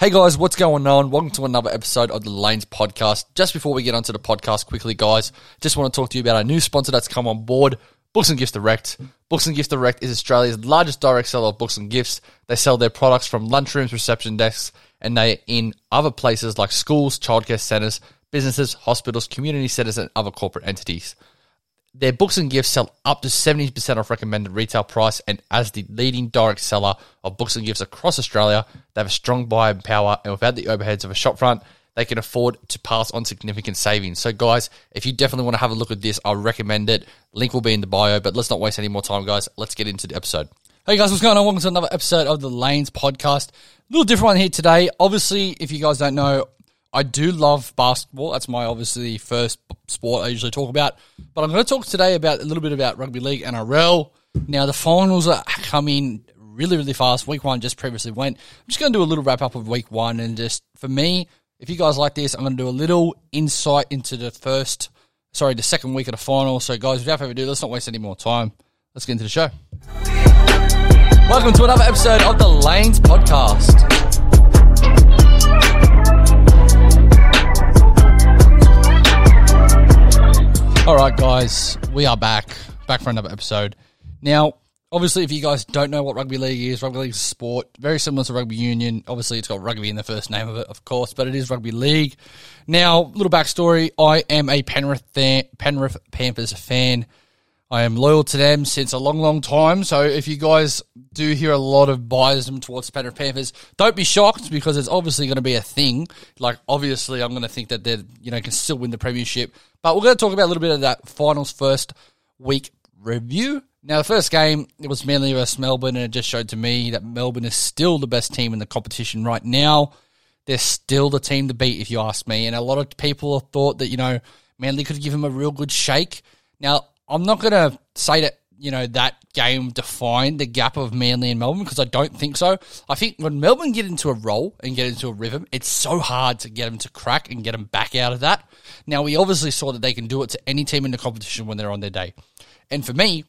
Hey guys, what's going on? Welcome to another episode of the Lanes podcast. Just before we get onto the podcast quickly, guys, just want to talk to you about our new sponsor that's come on board, Books and Gifts Direct. Books and Gifts Direct is Australia's largest direct seller of books and gifts. They sell their products from lunchrooms, reception desks, and they are in other places like schools, childcare centres, businesses, hospitals, community centres, and other corporate entities. Their books and gifts sell up to 70% off recommended retail price, and as the leading direct seller of books and gifts across Australia, they have a strong buying power, and without the overheads of a shopfront, they can afford to pass on significant savings. So, guys, if you definitely want to have a look at this, I recommend it. Link will be in the bio, but let's not waste any more time, guys. Let's get into the episode. Hey guys, what's going on? Welcome to another episode of the Lanes podcast. A little different one here today. Obviously, if you guys don't know, I do love basketball. That's my obviously first sport I usually talk about. But I'm going to talk today about a little bit about rugby league and NRL. Now the finals are coming really really fast. Week one just previously went. I'm just going to do a little wrap up of week one and just for me, if you guys like this, I'm going to do a little insight into the first, sorry, the second week of the final. So guys, without further ado, let's not waste any more time. Let's get into the show. Welcome to another episode of the Lanes podcast. All right, guys, we are back, back for another episode. Now, obviously, if you guys don't know what rugby league is, rugby league is a sport very similar to rugby union. Obviously, it's got rugby in the first name of it, of course, but it is rugby league. Now, little backstory: I am a Penrith Penrith Panthers fan. I am loyal to them since a long, long time. So if you guys do hear a lot of biasm towards Penrith Panthers, don't be shocked because it's obviously going to be a thing. Like obviously, I'm going to think that they you know can still win the premiership. But we're going to talk about a little bit of that finals first week review. Now, the first game it was Manly versus Melbourne, and it just showed to me that Melbourne is still the best team in the competition right now. They're still the team to beat, if you ask me. And a lot of people have thought that you know Manly could give them a real good shake. Now, I'm not going to say that you know that game defined the gap of Manly and Melbourne because I don't think so. I think when Melbourne get into a roll and get into a rhythm, it's so hard to get them to crack and get them back out of that. Now we obviously saw that they can do it to any team in the competition when they're on their day, and for me,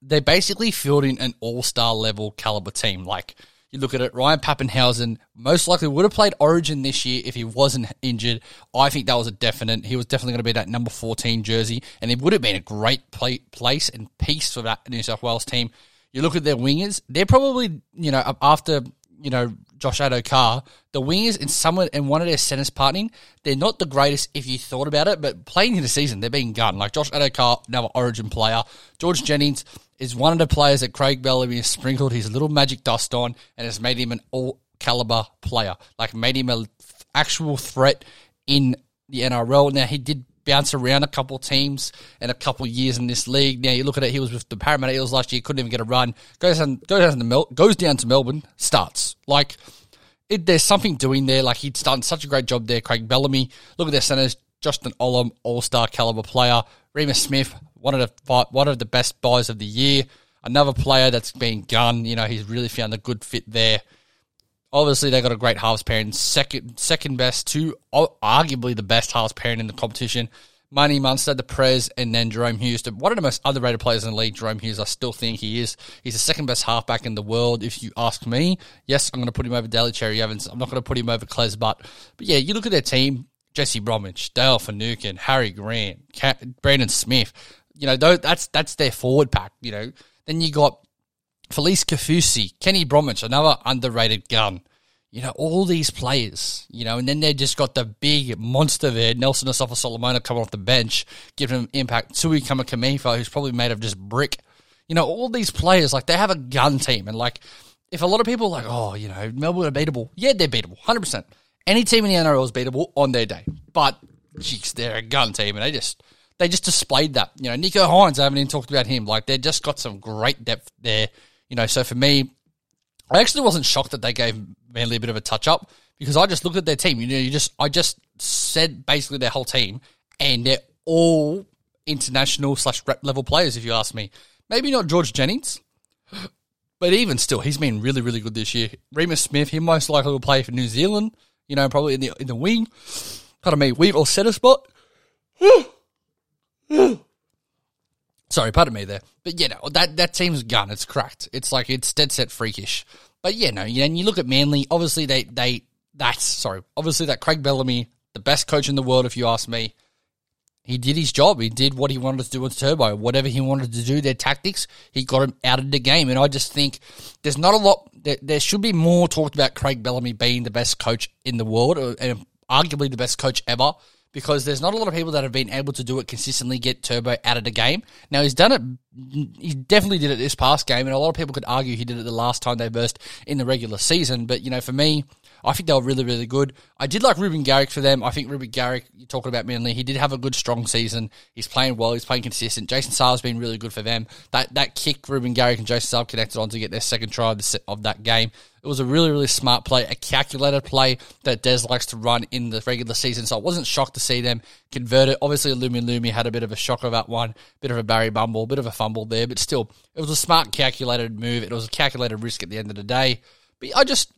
they're basically fielding an all-star level caliber team. Like you look at it, Ryan Papenhuyzen most likely would have played Origin this year if he wasn't injured. I think that was a definite. He was definitely going to be that number 14 jersey, and it would have been a great play, place and piece for that New South Wales team. You look at their wingers; they're probably you know after you know Josh Addo-Carr, the wingers in someone in one of their centers partnering, they're not the greatest if you thought about it, but playing in the season, they're being gunned. Like Josh Addo-Carr, another Origin player, George Jennings is one of the players that Craig Bellamy has sprinkled his little magic dust on and has made him an all caliber player. Like made him an actual threat in the NRL. Now he did bounce around a couple teams and a couple years in this league. Now you look at it, he was with the Parramatta Eels last year, couldn't even get a run. Goes down, goes down to Mel- goes down to Melbourne, starts like. It, there's something doing there. Like he's done such a great job there. Craig Bellamy. Look at their centers. Justin Olam, All Star caliber player. Reimis Smith, one of the one of the best buys of the year. Another player that's been gun. You know, he's really found a good fit there. Obviously, they got a great halves pairing, second second best to arguably the best halves pairing in the competition. Money Munster, the Prez, and then Jahrome Hughes. One of the most underrated players in the league, Jahrome Hughes. I still think he is. He's the second best halfback in the world, if you ask me. Yes, I'm going to put him over Daly Cherry Evans. I'm not going to put him over Cleary Butt. But yeah, you look at their team Jesse Bromwich, Dale Finucane, Harry Grant, Brandon Smith. You know, that's that's their forward pack. You know, then you got Felise Kaufusi, Kenny Bromwich, another underrated gun. You know, all these players, you know, and then they just got the big monster there, Nelson Asofa Solomona coming off the bench, giving him impact. Tui Kamikamica, who's probably made of just brick. You know, all these players, like, they have a gun team. And, like, if a lot of people are like, oh, you know, Melbourne are beatable, yeah, they're beatable, 100%. Any team in the NRL is beatable on their day. But, jeez, they're a gun team, and they just they just displayed that. You know, Nicho Hynes, I haven't even talked about him. Like, they just got some great depth there. You know, so for me, I actually wasn't shocked that they gave Manly a bit of a touch up because I just looked at their team. You know, you just I just said basically their whole team, and they're all international slash rep level players. If you ask me, maybe not George Jennings, but even still, he's been really really good this year. Reimis Smith, he most likely will play for New Zealand. You know, probably in the in the wing. Pardon me, weave or set a spot. Sorry, pardon me there. But yeah, no, that that team's gun. It's cracked. It's like it's dead set freakish. But yeah, no, you know, and you look at Manly. Obviously, they they that's sorry, obviously that Craig Bellamy, the best coach in the world, if you ask me, he did his job. He did what he wanted to do with Turbo. Whatever he wanted to do, their tactics, he got him out of the game. And I just think there's not a lot. There, there should be more talked about Craig Bellamy being the best coach in the world, uh, and arguably the best coach ever. Because there's not a lot of people that have been able to do it consistently, get Turbo out of the game. Now he's done it. He definitely did it this past game, and a lot of people could argue he did it the last time they burst in the regular season. But you know, for me, I think they were really, really good. I did like Reuben Garrick for them. I think Reuben Garrick, you're talking about Manly, he did have a good, strong season. He's playing well. He's playing consistent. Jason Saab's been really good for them. That that kick Reuben Garrick and Jason Saab connected on to get their second try of, the, of that game. It was a really, really smart play, a calculated play that Des likes to run in the regular season. So I wasn't shocked to see them convert it. Obviously, Lumi Lumi had a bit of a shock of that one, bit of a Barry Bumble, bit of a fumble there, but still, it was a smart, calculated move. It was a calculated risk at the end of the day. But I just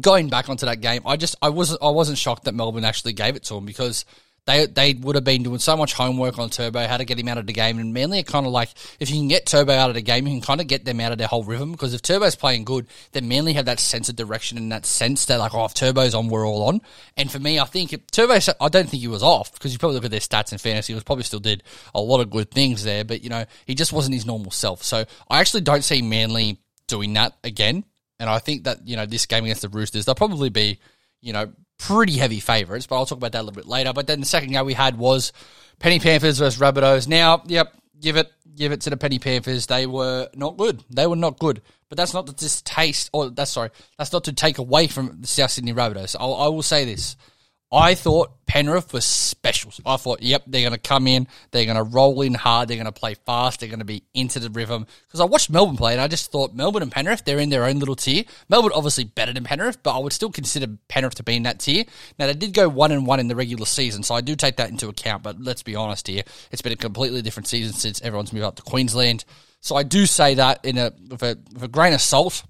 going back onto that game, I just I wasn't I wasn't shocked that Melbourne actually gave it to him because they they would have been doing so much homework on Turbo, how to get him out of the game, and Manly are kind of like if you can get Turbo out of the game, you can kind of get them out of their whole rhythm because if Turbo's playing good, then Manly have that sense of direction and that sense that like oh if Turbo's on, we're all on. And for me, I think if Turbo, I don't think he was off because you probably look at their stats in fantasy, he was probably still did a lot of good things there, but you know he just wasn't his normal self. So I actually don't see Manly doing that again. And I think that, you know, this game against the Roosters, they'll probably be, you know, pretty heavy favourites, but I'll talk about that a little bit later. But then the second game we had was Penny Panthers versus Rabbitohs. Now, yep, give it give it to the Penny Panthers. They were not good. They were not good. But that's not to distaste, or that's sorry, that's not to take away from the South Sydney Rabbitohs. I'll, I will say this. I thought Penrith was special. I thought, yep, they're going to come in, they're going to roll in hard, they're going to play fast, they're going to be into the rhythm. Because I watched Melbourne play and I just thought Melbourne and Penrith, they're in their own little tier. Melbourne obviously better than Penrith, but I would still consider Penrith to be in that tier. Now, they did go one and one in the regular season, so I do take that into account, but let's be honest here. It's been a completely different season since everyone's moved up to Queensland. So I do say that in a with a, with a grain of salt.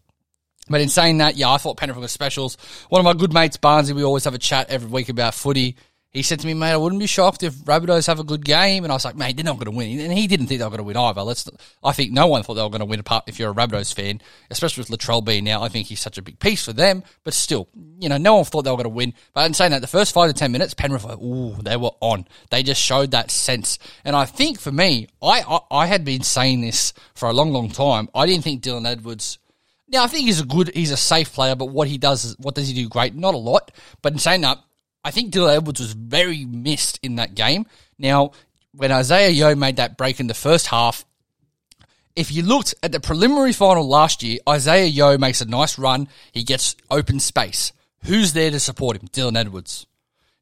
But in saying that, yeah, I thought Penrith were specials. One of my good mates, Barnsley, we always have a chat every week about footy. He said to me, mate, I wouldn't be shocked if Rabbitohs have a good game. And I was like, mate, they're not going to win. And he didn't think they were going to win either. Let's, I think no one thought they were going to win apart if you're a Rabbitohs fan, especially with Latrell being now. I think he's such a big piece for them. But still, you know, no one thought they were going to win. But in saying that, the first five to 10 minutes, Penrith ooh, they were on. They just showed that sense. And I think for me, I, I, I had been saying this for a long, long time. I didn't think Dylan Edwards now I think he's a good, he's a safe player, but what he does, is, what does he do great? Not a lot. But in saying that, I think Dylan Edwards was very missed in that game. Now, when Isaah Yeo made that break in the first half, if you looked at the preliminary final last year, Isaah Yeo makes a nice run. He gets open space. Who's there to support him? Dylan Edwards.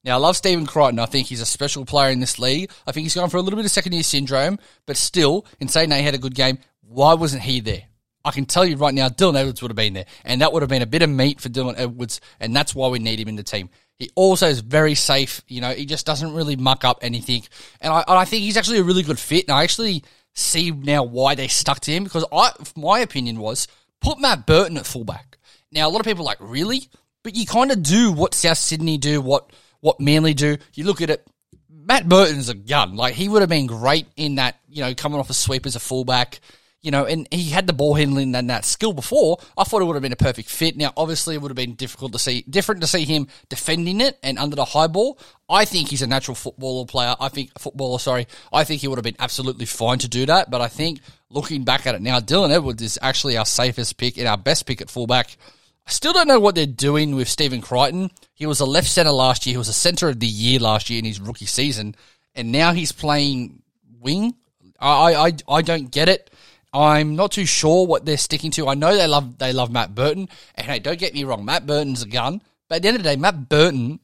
Now, I love Stephen Crichton. I think he's a special player in this league. I think he's gone for a little bit of second year syndrome, but still, in saying that he had a good game, why wasn't he there? I can tell you right now, Dylan Edwards would have been there, and that would have been a bit of meat for Dylan Edwards, and that's why we need him in the team. He also is very safe. You know, he just doesn't really muck up anything, and I, and I think he's actually a really good fit. And I actually see now why they stuck to him because I, my opinion was put Matt Burton at fullback. Now a lot of people are like really, but you kind of do what South Sydney do, what what Manly do. You look at it. Matt Burton's a gun. Like he would have been great in that. You know, coming off a sweep as a fullback you know, and he had the ball handling and that skill before. I thought it would have been a perfect fit. Now, obviously, it would have been difficult to see, different to see him defending it and under the high ball. I think he's a natural footballer player. I think footballer, sorry. I think he would have been absolutely fine to do that. But I think looking back at it now, Dylan Edwards is actually our safest pick and our best pick at fullback. I still don't know what they're doing with Stephen Crichton. He was a left centre last year. He was a centre of the year last year in his rookie season, and now he's playing wing. I I I don't get it. I'm not too sure what they're sticking to. I know they love they love Matt Burton, and hey, don't get me wrong, Matt Burton's a gun. But at the end of the day, Matt Burton,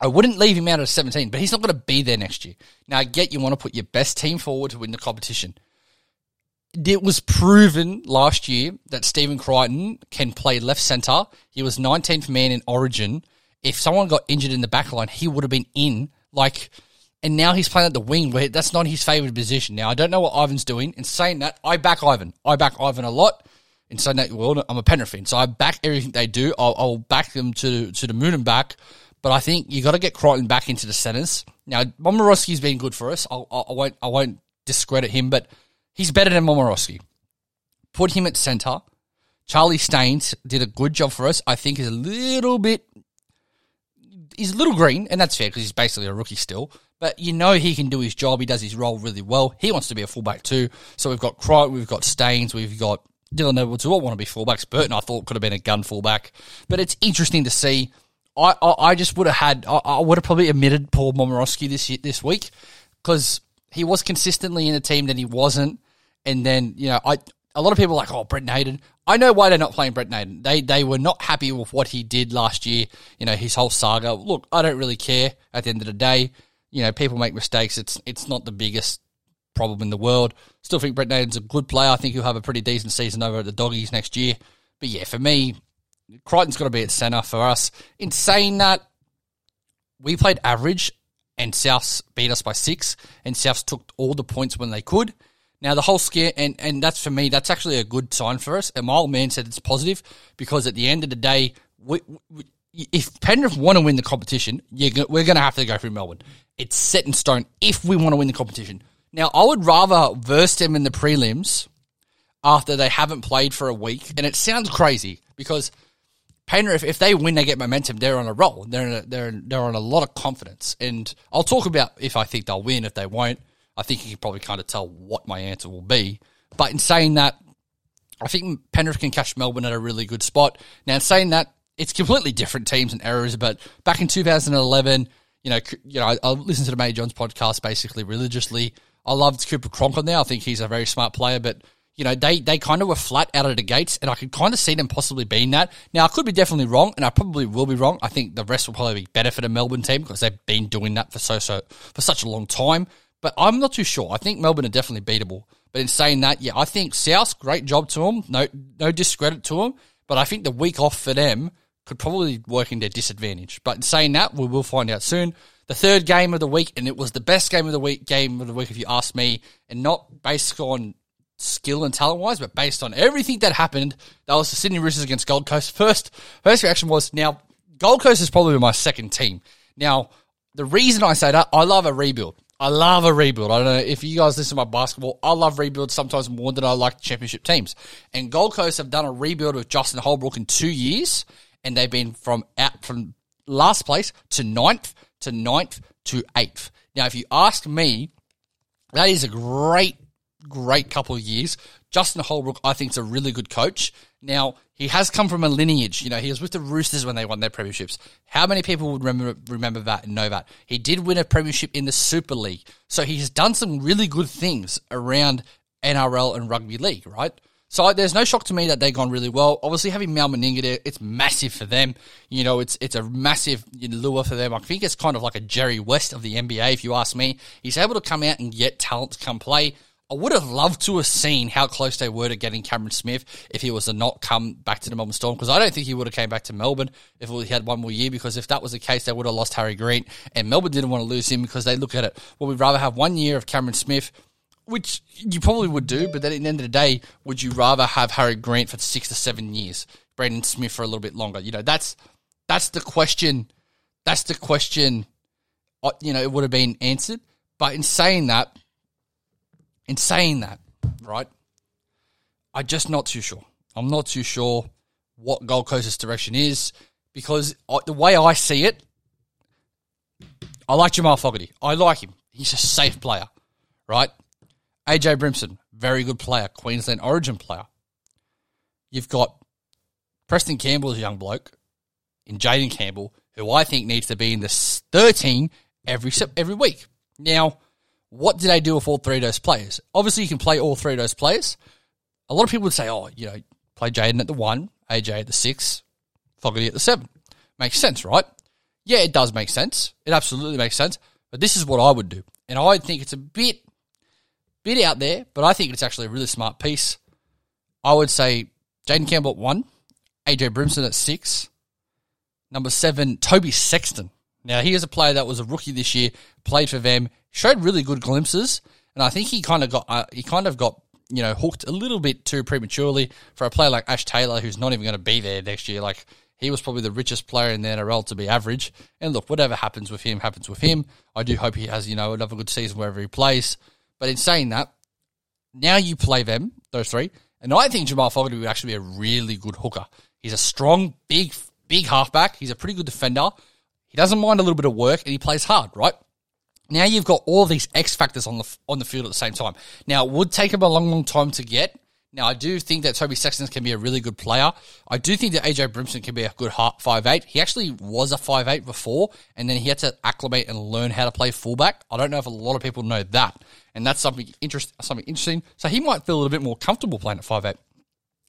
I wouldn't leave him out of 17, but he's not going to be there next year. Now, I get you want to put your best team forward to win the competition. It was proven last year that Stephen Crichton can play left centre. He was 19th man in Origin. If someone got injured in the back line, he would have been in. Like and now he's playing at the wing where that's not his favourite position. Now I don't know what Ivan's doing. In saying that, I back Ivan. I back Ivan a lot. In saying that, well, I'm a Penrith fan, so I back everything they do. I'll, I'll back them to to the moon and back. But I think you got to get Crichton back into the centres. Now Momirovski's been good for us. I'll, I won't I won't discredit him, but he's better than Momirovski. Put him at centre. Charlie Staines did a good job for us. I think is a little bit he's a little green, and that's fair because he's basically a rookie still. But you know he can do his job. He does his role really well. He wants to be a fullback too. So we've got Crichton, we've got Staines, we've got Dylan Edwards who all want to be fullbacks. Burton, I thought, could have been a gun fullback. But it's interesting to see. I, I, I just would have had, I, I would have probably omitted Paul Momirovski this this week because he was consistently in a team that he wasn't. And then, you know, I a lot of people are like, oh, Brent Naden. I know why they're not playing Brent Naden. They they were not happy with what he did last year. You know, his whole saga. Look, I don't really care. At the end of the day, you know, people make mistakes. It's it's not the biggest problem in the world. Still think Brent Naden's a good player. I think he'll have a pretty decent season over at the Doggies next year. But yeah, for me, Crichton's got to be at centre for us. In saying that, we played average and Souths beat us by six, and Souths took all the points when they could. Now the whole scare, and, and that's for me, that's actually a good sign for us. And my old man said it's positive because at the end of the day, we, we, if Penrith want to win the competition, we're going to have to go through Melbourne. It's set in stone if we want to win the competition. Now, I would rather verse them in the prelims after they haven't played for a week. And it sounds crazy because Penrith, if they win, they get momentum. They're on a roll. They're a, they're they're on a lot of confidence. And I'll talk about if I think they'll win. If they won't, I think you can probably kind of tell what my answer will be. But in saying that, I think Penrith can catch Melbourne at a really good spot. Now, in saying that, it's completely different teams and errors. But back in 2011, you know, you know, I, listened to the Matty Johns podcast basically religiously. I loved Cooper Cronk on there. I think he's a very smart player, but you know, they, they kind of were flat out of the gates, and I could kind of see them possibly being that. Now, I could be definitely wrong, and I probably will be wrong. I think the rest will probably be better for the Melbourne team because they've been doing that for so so for such a long time. But I'm not too sure. I think Melbourne are definitely beatable. But in saying that, yeah, I think South, great job to them. No, no discredit to them. But I think the week off for them could probably work in their disadvantage. But in saying that, we will find out soon. The third game of the week, and it was the best game of the week, game of the week, if you ask me, and not based on skill and talent wise, but based on everything that happened. That was the Sydney Roosters against Gold Coast. First, first reaction was now Gold Coast is probably my second team. Now, the reason I say that, I love a rebuild. I love a rebuild. I don't know if you guys listen to my basketball. I love rebuilds sometimes more than I like championship teams. And Gold Coast have done a rebuild with Justin Holbrook in two years, and they've been from out from last place to ninth to ninth to eighth. Now, if you ask me, that is a great, great couple of years. Justin Holbrook, I think, is a really good coach. Now, he has come from a lineage. You know, he was with the Roosters when they won their premierships. How many people would remember remember that and know that? He did win a premiership in the Super League. So he has done some really good things around NRL and rugby league, right? So there's no shock to me that they've gone really well. Obviously, having Mal Meninga there, it's massive for them. You know, it's it's a massive lure for them. I think it's kind of like a Jerry West of the NBA, if you ask me. He's able to come out and get talent to come play. I would have loved to have seen how close they were to getting Cameron Smith if he was to not come back to the Melbourne Storm because I don't think he would have came back to Melbourne if he had one more year because if that was the case they would have lost Harry Grant and Melbourne didn't want to lose him because they look at it well we'd rather have one year of Cameron Smith which you probably would do but then at the end of the day would you rather have Harry Grant for six to seven years Brandon Smith for a little bit longer you know that's that's the question that's the question uh, you know it would have been answered but in saying that in saying that, right, I'm just not too sure. I'm not too sure what Gold Coast's direction is because the way I see it, I like Jamal Fogarty. I like him. He's a safe player, right? AJ Brimson, very good player, Queensland Origin player. You've got Preston Campbell as a young bloke, in Jayden Campbell, who I think needs to be in the 13 every every week. Now, what did they do with all three of those players? Obviously, you can play all three of those players. A lot of people would say, oh, you know, play Jayden at the one, AJ at the six, Fogarty at the seven. Makes sense, right? Yeah, it does make sense. It absolutely makes sense. But this is what I would do. And I think it's a bit, bit out there, but I think it's actually a really smart piece. I would say Jayden Campbell at one, AJ Brimson at six, number seven, Toby Sexton. Now, he is a player that was a rookie this year, played for them, showed really good glimpses, and I think he kind of got uh, he kind of got you know hooked a little bit too prematurely for a player like Ash Taylor, who's not even going to be there next year. Like he was probably the richest player in the NRL to be average. And look, whatever happens with him happens with him. I do hope he has you know another good season wherever he plays. But in saying that, now you play them those three, and I think Jamal Fogarty would actually be a really good hooker. He's a strong, big, big halfback. He's a pretty good defender. He doesn't mind a little bit of work and he plays hard, right? Now you've got all these X factors on the on the field at the same time. Now it would take him a long, long time to get. Now I do think that Toby Sexton can be a really good player. I do think that AJ Brimson can be a good five eight. He actually was a five eight before, and then he had to acclimate and learn how to play fullback. I don't know if a lot of people know that, and that's something interest something interesting. So he might feel a little bit more comfortable playing at five eight.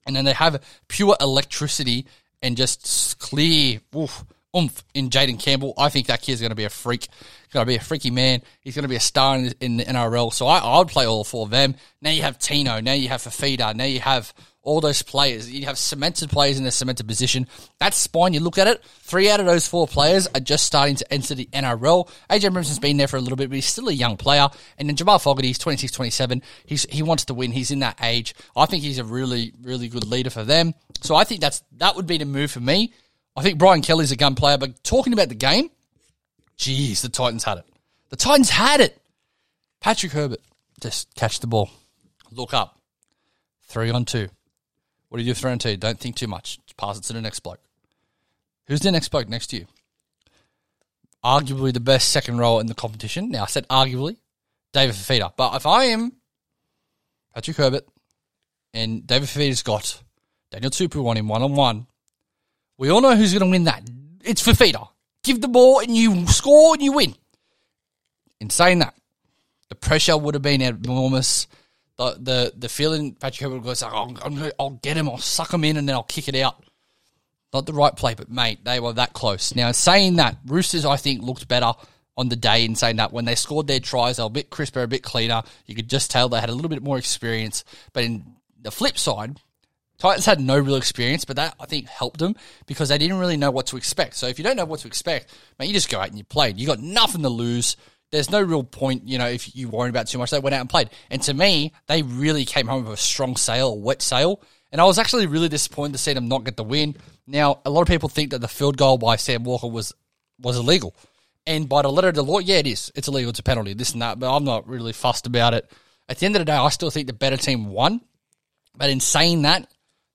And then they have pure electricity and just clear oof, oomph in Jayden Campbell. I think that kid's going to be a freak. Going to be a freaky man. He's going to be a star in, in the NRL. So I, I would play all four of them. Now you have Tino. Now you have Fifita. Now you have all those players. You have cemented players in their cemented position. That spine, you look at it, three out of those four players are just starting to enter the NRL. AJ Brimson's been there for a little bit, but he's still a young player. And then Jamal Fogarty, he's 26, 27. He's, he wants to win. He's in that age. I think he's a really, really good leader for them. So I think that's that would be the move for me. I think Brian Kelly's a gun player, but talking about the game, geez, the Titans had it. The Titans had it. Patrick Herbert, just catch the ball. Look up. Three on two. What do you do three on two? Don't think too much. Just pass it to the next bloke. Who's the next bloke next to you? Arguably the best second row in the competition. Now, I said arguably, David Fifita. But if I am Patrick Herbert and David Fifita's got Daniel Tupou on him one on one, we all know who's going to win that. It's Fifita. Give the ball and you score and you win. In saying that, the pressure would have been enormous. The the, the feeling Patrick Herbert goes, oh, gonna, I'll get him, I'll suck him in, and then I'll kick it out. Not the right play, but mate, they were that close. Now, saying that, Roosters, I think, looked better on the day in saying that when they scored their tries, they were a bit crisper, a bit cleaner. You could just tell they had a little bit more experience. But in the flip side, Titans had no real experience, but that I think helped them because they didn't really know what to expect. So if you don't know what to expect, man, you just go out and you play. You got nothing to lose. There's no real point, you know, if you worry about too much. They went out and played. And to me, they really came home with a strong sale, a wet sale. And I was actually really disappointed to see them not get the win. Now, a lot of people think that the field goal by Sam Walker was was illegal. And by the letter of the law, yeah, it is. It's illegal. It's a penalty, this and that. But I'm not really fussed about it. At the end of the day, I still think the better team won. But in saying that,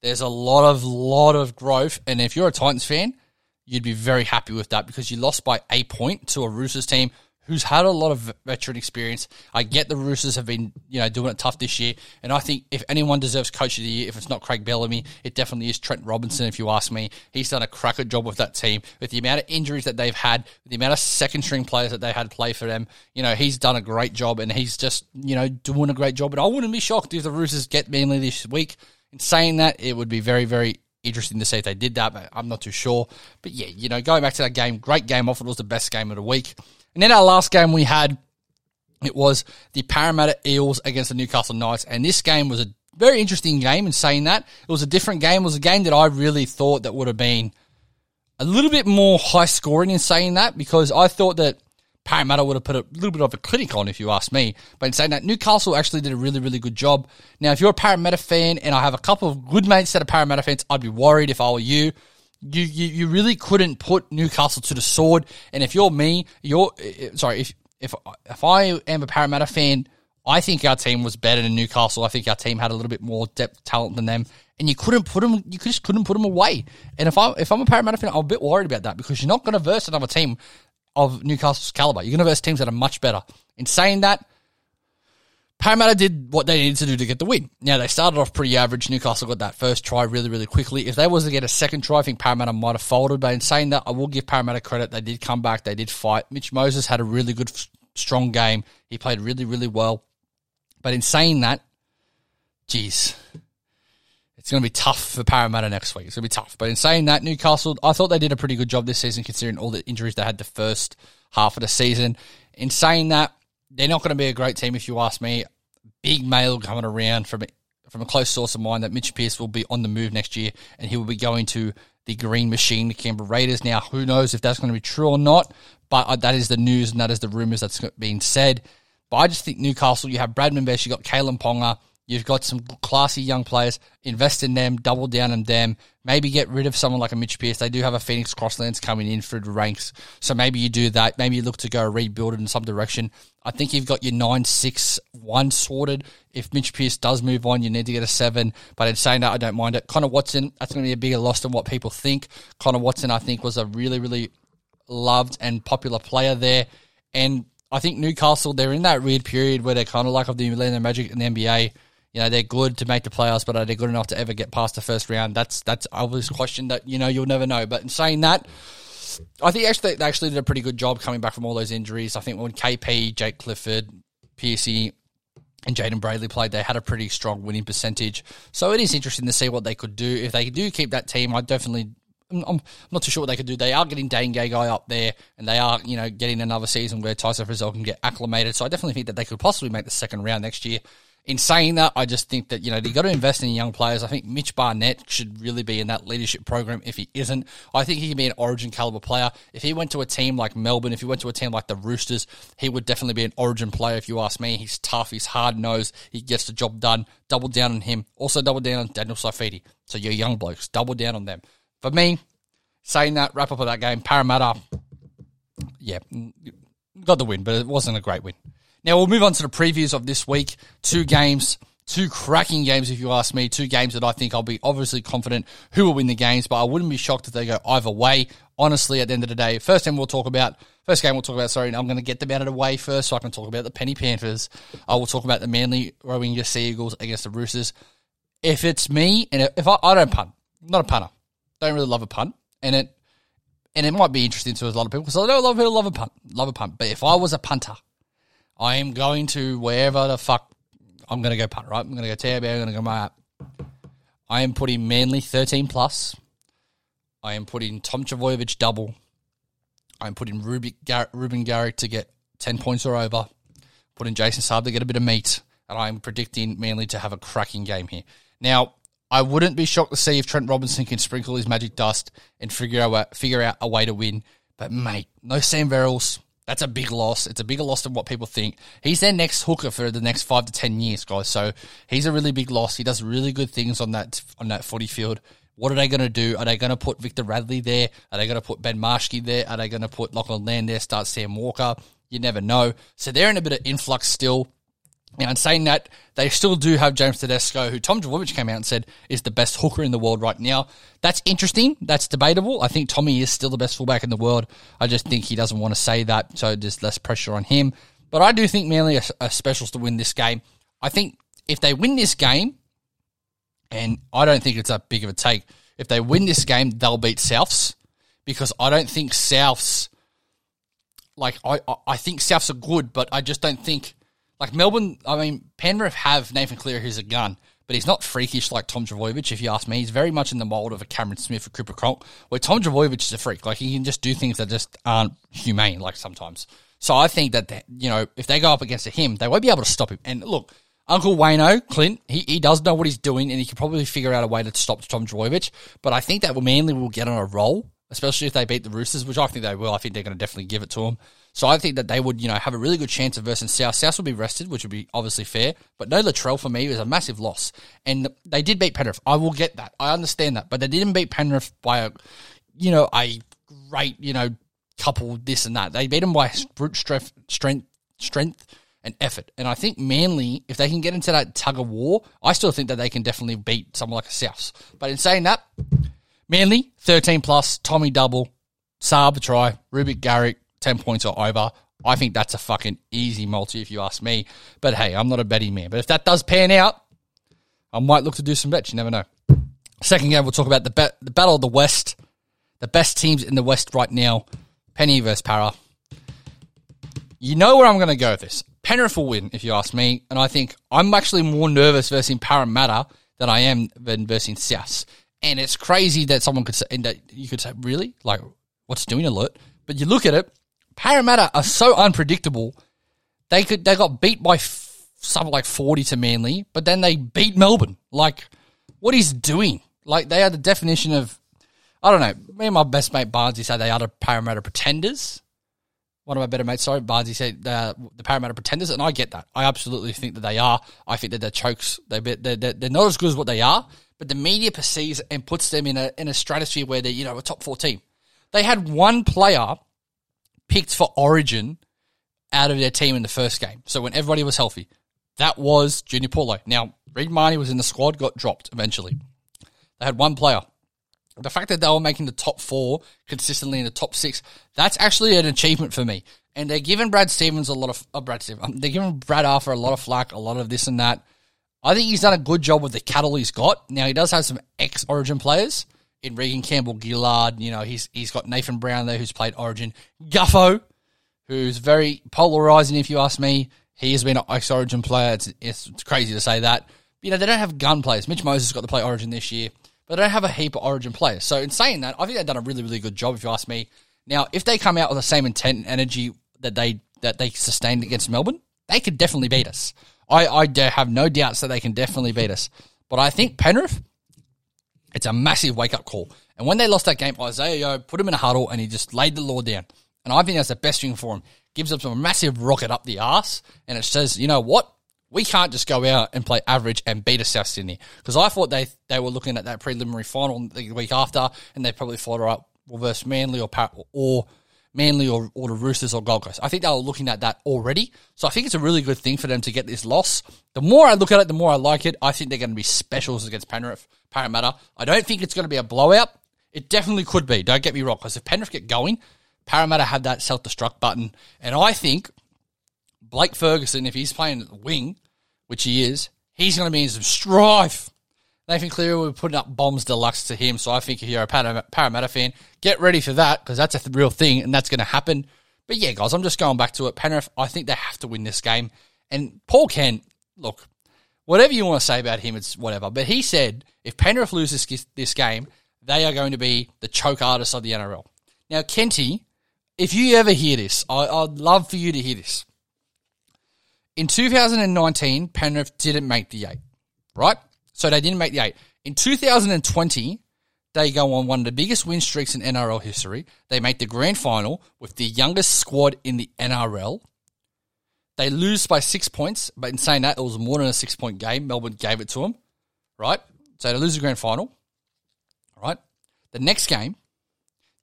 there's a lot of lot of growth, and if you're a Titans fan, you'd be very happy with that because you lost by a point to a Roosters team who's had a lot of veteran experience. I get the Roosters have been, you know, doing it tough this year, and I think if anyone deserves Coach of the Year, if it's not Craig Bellamy, it definitely is Trent Robinson. If you ask me, he's done a cracker job with that team with the amount of injuries that they've had, the amount of second string players that they had play for them. You know, he's done a great job, and he's just, you know, doing a great job. And I wouldn't be shocked if the Roosters get Manly this week. In saying that, it would be very, very interesting to see if they did that, but I'm not too sure. But yeah, you know, going back to that game, great game off. It was the best game of the week. And then our last game we had, it was the Parramatta Eels against the Newcastle Knights. And this game was a very interesting game in saying that. It was a different game. It was a game that I really thought that would have been a little bit more high scoring in saying that because I thought that Parramatta would have put a little bit of a clinic on, if you ask me. But in saying that, Newcastle actually did a really, really good job. Now, if you're a Parramatta fan, and I have a couple of good mates that are Parramatta fans, I'd be worried if I were you. You, you, you really couldn't put Newcastle to the sword. And if you're me, you're eh, eh, sorry. If if if I am a Parramatta fan, I think our team was better than Newcastle. I think our team had a little bit more depth talent than them, and you couldn't put them. You just couldn't put them away. And if I if I'm a Parramatta fan, I'm a bit worried about that because you're not going to verse another team of Newcastle's caliber. You're going to verse teams that are much better. In saying that, Parramatta did what they needed to do to get the win. Now they started off pretty average. Newcastle got that first try really, really quickly. If they was to get a second try, I think Parramatta might have folded. But in saying that, I will give Parramatta credit. They did come back. They did fight. Mitch Moses had a really good, strong game. He played really, really well. But in saying that, geez, it's going to be tough for Parramatta next week. It's going to be tough. But in saying that, Newcastle, I thought they did a pretty good job this season considering all the injuries they had the first half of the season. In saying that, they're not going to be a great team if you ask me. Big mail coming around from from a close source of mine that Mitch Pearce will be on the move next year and he will be going to the Green Machine, the Canberra Raiders. Now, who knows if that's going to be true or not, but uh, that is the news and that is the rumours that's being said. But I just think Newcastle, you have Bradman Best, you got Kalyn Ponga, You've got some classy young players. Invest in them, double down on them. Maybe get rid of someone like a Mitch Pearce. They do have a Phoenix Crosslands coming in through the ranks. So maybe you do that. Maybe you look to go rebuild it in some direction. I think you've got your 9 6 1 sorted. If Mitch Pearce does move on, you need to get a 7. But in saying that, I don't mind it. Connor Watson, that's going to be a bigger loss than what people think. Connor Watson, I think, was a really, really loved and popular player there. And I think Newcastle, they're in that weird period where they're kind of like of the Orlando Magic in the NBA. You know, they're good to make the playoffs, but are they good enough to ever get past the first round? That's that's obvious question that, you know, you'll never know. But in saying that, I think actually they actually did a pretty good job coming back from all those injuries. I think when KP, Jake Clifford, Piercy, and Jayden Brailey played, they had a pretty strong winning percentage. So it is interesting to see what they could do. If they do keep that team, I definitely I'm not too sure what they could do. They are getting Dane Gagai up there, and they are, you know, getting another season where Tyson Frizell can get acclimated. So I definitely think that they could possibly make the second round next year. In saying that, I just think that, you know, they got to invest in young players. I think Mitch Barnett should really be in that leadership program if he isn't. I think he can be an origin caliber player. If he went to a team like Melbourne, if he went to a team like the Roosters, he would definitely be an origin player if you ask me. He's tough, he's hard nosed, he gets the job done. Double down on him. Also double down on Daniel Saifiti. So your young blokes, double down on them. For me, saying that, wrap up of that game, Parramatta, yeah, got the win, but it wasn't a great win. Now we'll move on to the previews of this week. Two games, two cracking games, if you ask me. Two games that I think I'll be obviously confident who will win the games, but I wouldn't be shocked if they go either way. Honestly, at the end of the day, first game we'll talk about, first game we'll talk about, sorry, I'm going to get them out of the way first so I can talk about the Penny Panthers. I will talk about the Manly Warringah Sea Eagles against the Roosters. If it's me, and if I, I don't punt, I'm not a punter, don't really love a punt, and it and it might be interesting to a lot of people because I know a lot of people love a punt, love a punt. But if I was a punter, I am going to wherever the fuck I'm going to go punt, right? I'm going to go Tab, I'm going to go my. I am putting Manly 13 plus. I am putting Tom Trbojevic double. I'm putting Ruby, Gar- Reuben Garrick to get 10 points or over. Putting Jason Saab to get a bit of meat. And I'm predicting Manly to have a cracking game here. Now, I wouldn't be shocked to see if Trent Robinson can sprinkle his magic dust and figure out, figure out a way to win. But, mate, no Sam Verrills, that's a big loss. It's a bigger loss than what people think. He's their next hooker for the next five to ten years, guys. So he's a really big loss. He does really good things on that on that footy field. What are they going to do? Are they going to put Victor Radley there? Are they going to put Ben Marschke there? Are they going to put Lachlan Lam there? Start Sam Walker? You never know. So they're in a bit of influx still. Now, in saying that, they still do have James Tedesco, who Tom Trbojevic came out and said is the best hooker in the world right now. That's interesting. That's debatable. I think Tommy is still the best fullback in the world. I just think he doesn't want to say that, so there's less pressure on him. But I do think Manly are, are specials to win this game. I think if they win this game, and I don't think it's that big of a take, if they win this game, they'll beat Souths because I don't think Souths, like, I, I think Souths are good, but I just don't think like Melbourne, I mean, Penrith have Nathan Cleary who's a gun, but he's not freakish like Tom Trbojevic, if you ask me. He's very much in the mold of a Cameron Smith or Cooper Cronk, where Tom Trbojevic is a freak. Like, he can just do things that just aren't humane, like sometimes. So I think that, you know, if they go up against him, they won't be able to stop him. And look, Uncle Wayno, Clint, he, he does know what he's doing, and he can probably figure out a way to stop Tom Trbojevic. But I think that Manly will get on a roll, especially if they beat the Roosters, which I think they will. I think they're going to definitely give it to them. So I think that they would, you know, have a really good chance of versus South. South would be rested, which would be obviously fair. But no Latrell for me was a massive loss. And they did beat Penrith. I will get that. I understand that. But they didn't beat Penrith by a, you know, a great, you know, couple this and that. They beat them by brute strength, strength, strength and effort. And I think Manly, if they can get into that tug of war, I still think that they can definitely beat someone like a South. But in saying that, Manly, 13 plus, Tommy double, Saab try, Reuben Garrick, 10 points or over. I think that's a fucking easy multi if you ask me. But hey, I'm not a betting man. But if that does pan out, I might look to do some bets. You never know. Second game, we'll talk about the, the Battle of the West. The best teams in the West right now Penny versus Para. You know where I'm going to go with this. Penrith will win, if you ask me. And I think I'm actually more nervous versus Parramatta than I am than versus South. And it's crazy that someone could say, and that you could say, really? Like, what's doing alert? But you look at it, Parramatta are so unpredictable. They could they got beat by f- something like forty to Manly, but then they beat Melbourne. Like, what he's doing? Like they are the definition of. I don't know. Me and my best mate Barnesy say they are the Parramatta pretenders. One of my better mates, sorry, Barnesy said they're the Parramatta pretenders, and I get that. I absolutely think that they are. I think that they're chokes. They they're, they're not as good as what they are, but the media perceives and puts them in a in a stratosphere where they're you know a top four team. They had one player picked for Origin out of their team in the first game. So when everybody was healthy, that was Junior Paulo. Now, Reed Mahoney was in the squad, got dropped eventually. They had one player. the fact that they were making the top four consistently in the top six, that's actually an achievement for me. And they're giving Brad Stevens a lot of uh, Brad Stevens, um, they're giving Brad Arthur a lot of flack, a lot of this and that. I think he's done a good job with the cattle he's got. Now he does have some ex Origin players in Reagan Campbell Gillard. You know he's he's got Nathan Brown there who's played Origin. Guffo, who's very polarizing if you ask me. He has been an ex Origin player. It's, it's, it's crazy to say that. You know they don't have gun players. Mitch Moses got to play Origin this year but they don't have a heap of Origin players. So in saying that, I think they've done a really, really good job. If you ask me, now if they come out with the same intent and energy that they that they sustained against Melbourne, they could definitely beat us. I I have no doubts that they can definitely beat us. But I think Penrith, it's a massive wake up call. And when they lost that game, Isaah Yeo put him in a huddle and he just laid the law down. And I think that's the best thing for him. Gives them a massive rocket up the ass, and it says, you know what? we can't just go out and play average and beat a South Sydney because I thought they they were looking at that preliminary final the week after, and they probably thought, all right, we'll Manly or Pat or Manly or, or the Roosters or Gold Coast. I think they were looking at that already, so I think it's a really good thing for them to get this loss. The more I look at it, the more I like it. I think they're going to be specials against Penrith, Parramatta. I don't think it's going to be a blowout. It definitely could be. Don't get me wrong, because if Penrith get going, Parramatta have that self destruct button, and I think Blake Ferguson, if he's playing at the wing, which he is, he's going to be in some strife. Nathan Cleary will be putting up bombs deluxe to him, so I think if you're a Parramatta fan, get ready for that because that's a real thing and that's going to happen. But yeah, guys, I'm just going back to it. Penrith, I think they have to win this game. And Paul Kent, look, whatever you want to say about him, it's whatever. But he said if Penrith loses this game, they are going to be the choke artists of the NRL. Now, Kenty, if you ever hear this, I, I'd love for you to hear this. In 2019, Penrith didn't make the eight, right? So they didn't make the eight. In 2020, they go on one of the biggest win streaks in NRL history. They make the grand final with the youngest squad in the NRL. They lose by six points, but in saying that, it was more than a six point game. Melbourne gave it to them, right? So they lose the grand final, right? The next game,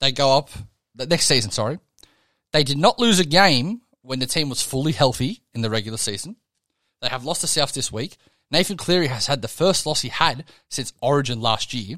they go up, the next season, sorry, they did not lose a game when the team was fully healthy in the regular season. They have lost to South this week. Nathan Cleary has had the first loss he had since Origin last year.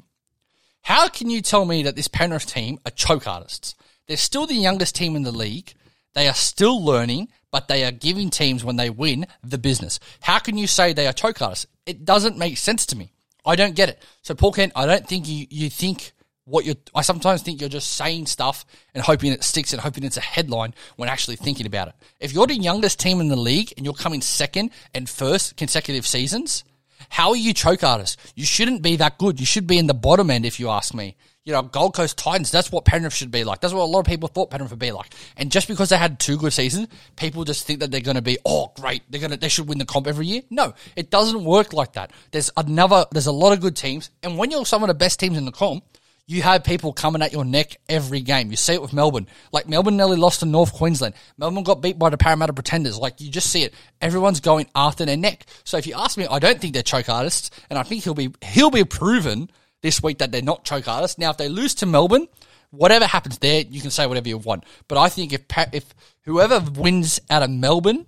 How can you tell me that this Penrith team are choke artists? They're still the youngest team in the league. They are still learning, but they are giving teams when they win the business. How can you say they are choke artists? It doesn't make sense to me. I don't get it. So Paul Kent, I don't think you, you think what you're I sometimes think you're just saying stuff and hoping it sticks and hoping it's a headline when actually thinking about it. If you're the youngest team in the league and you're coming second and first consecutive seasons, how are you choke artists? You shouldn't be that good. You should be in the bottom end if you ask me. You know, Gold Coast Titans, that's what Penrith should be like. That's what a lot of people thought Penrith would be like. And just because they had two good seasons, people just think that they're going to be, oh, great, they're to, they should win the comp every year. No, it doesn't work like that. There's another, there's a lot of good teams. And when you're some of the best teams in the comp, you have people coming at your neck every game. You see it with Melbourne. Like Melbourne nearly lost to North Queensland. Melbourne got beat by the Parramatta Pretenders. Like you just see it. Everyone's going after their neck. So if you ask me, I don't think they're choke artists, and I think he'll be he'll be proven this week that they're not choke artists. Now if they lose to Melbourne, whatever happens there, you can say whatever you want. But I think if if whoever wins out of Melbourne,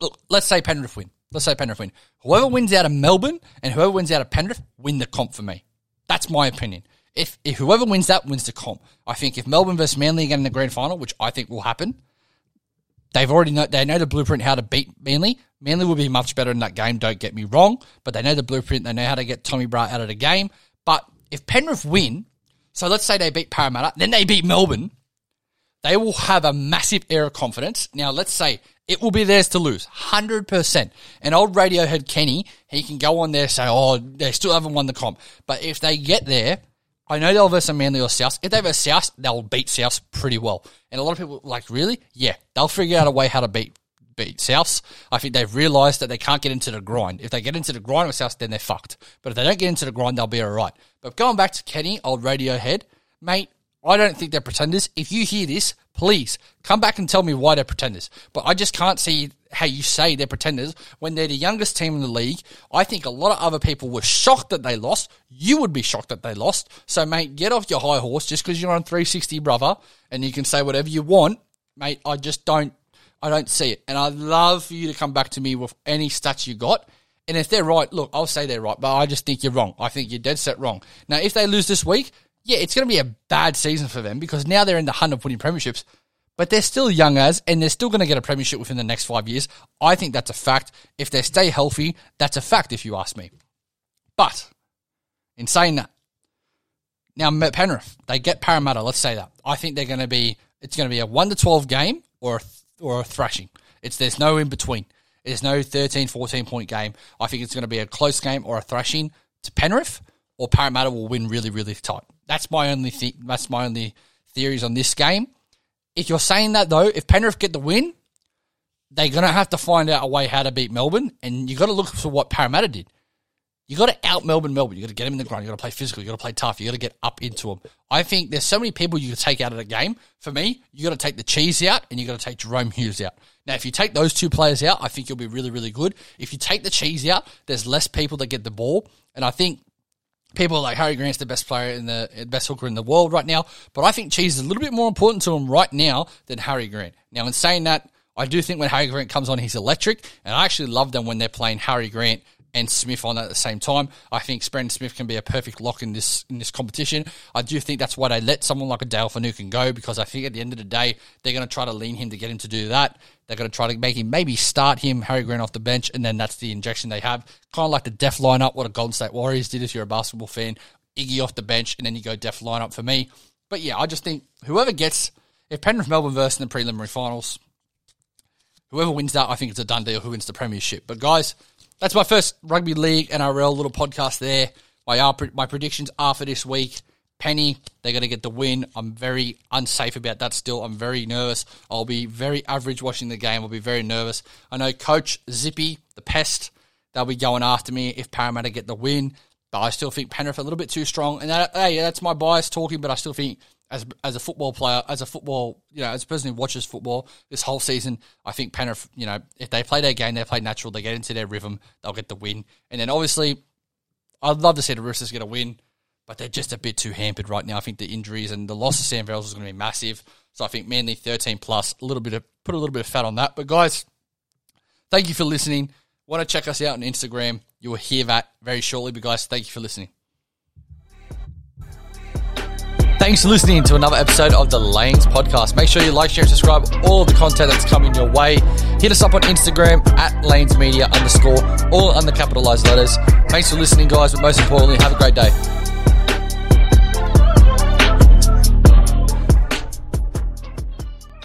look, let's say Penrith win. Let's say Penrith win. Whoever wins out of Melbourne and whoever wins out of Penrith win the comp for me. That's my opinion if, if whoever wins that wins the comp. I think if Melbourne versus Manly again in the grand final, which I think will happen, they've already know they know the blueprint how to beat Manly. Manly will be much better in that game. Don't get me wrong, but they know the blueprint. They know how to get Tommy Bright out of the game. But if Penrith win, so let's say they beat Parramatta, then they beat Melbourne, they will have a massive air of confidence. Now, let's say it will be theirs to lose, 100%. And old Radiohead Kenny, he can go on there and say, oh, they still haven't won the comp. But if they get there I know they'll versus Manly or South. If they versus South, they'll beat South pretty well. And a lot of people like, really? Yeah, they'll figure out a way how to beat beat Souths. I think they've realised that they can't get into the grind. If they get into the grind with South, then they're fucked. But if they don't get into the grind, they'll be all right. But going back to Kenny, old Radiohead, mate, I don't think they're pretenders. If you hear this, please come back and tell me why they're pretenders. But I just can't see how you say they're pretenders when they're the youngest team in the league. I think a lot of other people were shocked that they lost. You would be shocked that they lost. So, mate, get off your high horse just because you're on 360, brother, and you can say whatever you want. Mate, I just don't, I don't see it. And I'd love for you to come back to me with any stats you got. And if they're right, look, I'll say they're right, but I just think you're wrong. I think you're dead set wrong. Now, if they lose this week, yeah, it's going to be a bad season for them because now they're in the hunt of winning premierships, but they're still young as, and they're still going to get a premiership within the next five years. I think that's a fact. If they stay healthy, that's a fact, if you ask me. But in saying that, now Penrith, they get Parramatta. Let's say that. I think they're going to be. It's going to be a one to twelve game or a, or a thrashing. It's there's no in between. There's no 13, 14 point game. I think it's going to be a close game or a thrashing to Penrith, or Parramatta will win really, really tight. That's my only th- that's my only theories on this game. If you're saying that though, if Penrith get the win, they're going to have to find out a way how to beat Melbourne, and you got to look for what Parramatta did. You got to out Melbourne, Melbourne. You got to get them in the ground. You got to play physical. You got to play tough. You got to get up into them. I think there's so many people you can take out of the game. For me, you got to take the cheese out, and you got to take Jahrome Hughes out. Now, if you take those two players out, I think you'll be really, really good. If you take the cheese out, there's less people that get the ball, and I think people like Harry Grant's the best player in the best hooker in the world right now. But I think cheese is a little bit more important to him right now than Harry Grant. Now, in saying that, I do think when Harry Grant comes on, he's electric, and I actually love them when they're playing Harry Grant and Smith on at the same time. I think Brandon Smith can be a perfect lock in this in this competition. I do think that's why they let someone like a Dale Finucane go because I think at the end of the day they're going to try to lean him to get him to do that. They're going to try to make him maybe start him Harry Grant off the bench, and then that's the injection they have. Kind of like the death lineup, what a Golden State Warriors did if you're a basketball fan. Iggy off the bench, and then you go death lineup for me. But yeah, I just think whoever gets if Penrith Melbourne versus in the preliminary finals, whoever wins that, I think it's a done deal. Who wins the premiership? But guys, that's my first rugby league NRL little podcast there. My uh, my predictions are for this week. Penny, they're going to get the win. I'm very unsafe about that still. I'm very nervous. I'll be very average watching the game. I'll be very nervous. I know Coach Zippy, the pest, they'll be going after me if Parramatta get the win. But I still think Penrith a little bit too strong. And that, hey, that's my bias talking, but I still think as as a football player, as a football, you know, as a person who watches football this whole season, I think Penrith, you know, if they play their game, they play natural, they get into their rhythm, they'll get the win. And then obviously, I'd love to see the Roosters get a win, but they're just a bit too hampered right now. I think the injuries and the loss of Sam Verrills is going to be massive. So I think Manly 13 plus, a little bit of put a little bit of fat on that. But guys, thank you for listening. Want to check us out on Instagram? You will hear that very shortly. But guys, thank you for listening. Thanks for listening to another episode of the Lanes Podcast. Make sure you like, share, and subscribe all the content that's coming your way. Hit us up on Instagram at Lanes Media underscore, all under capitalized letters. Thanks for listening, guys, but most importantly, have a great day.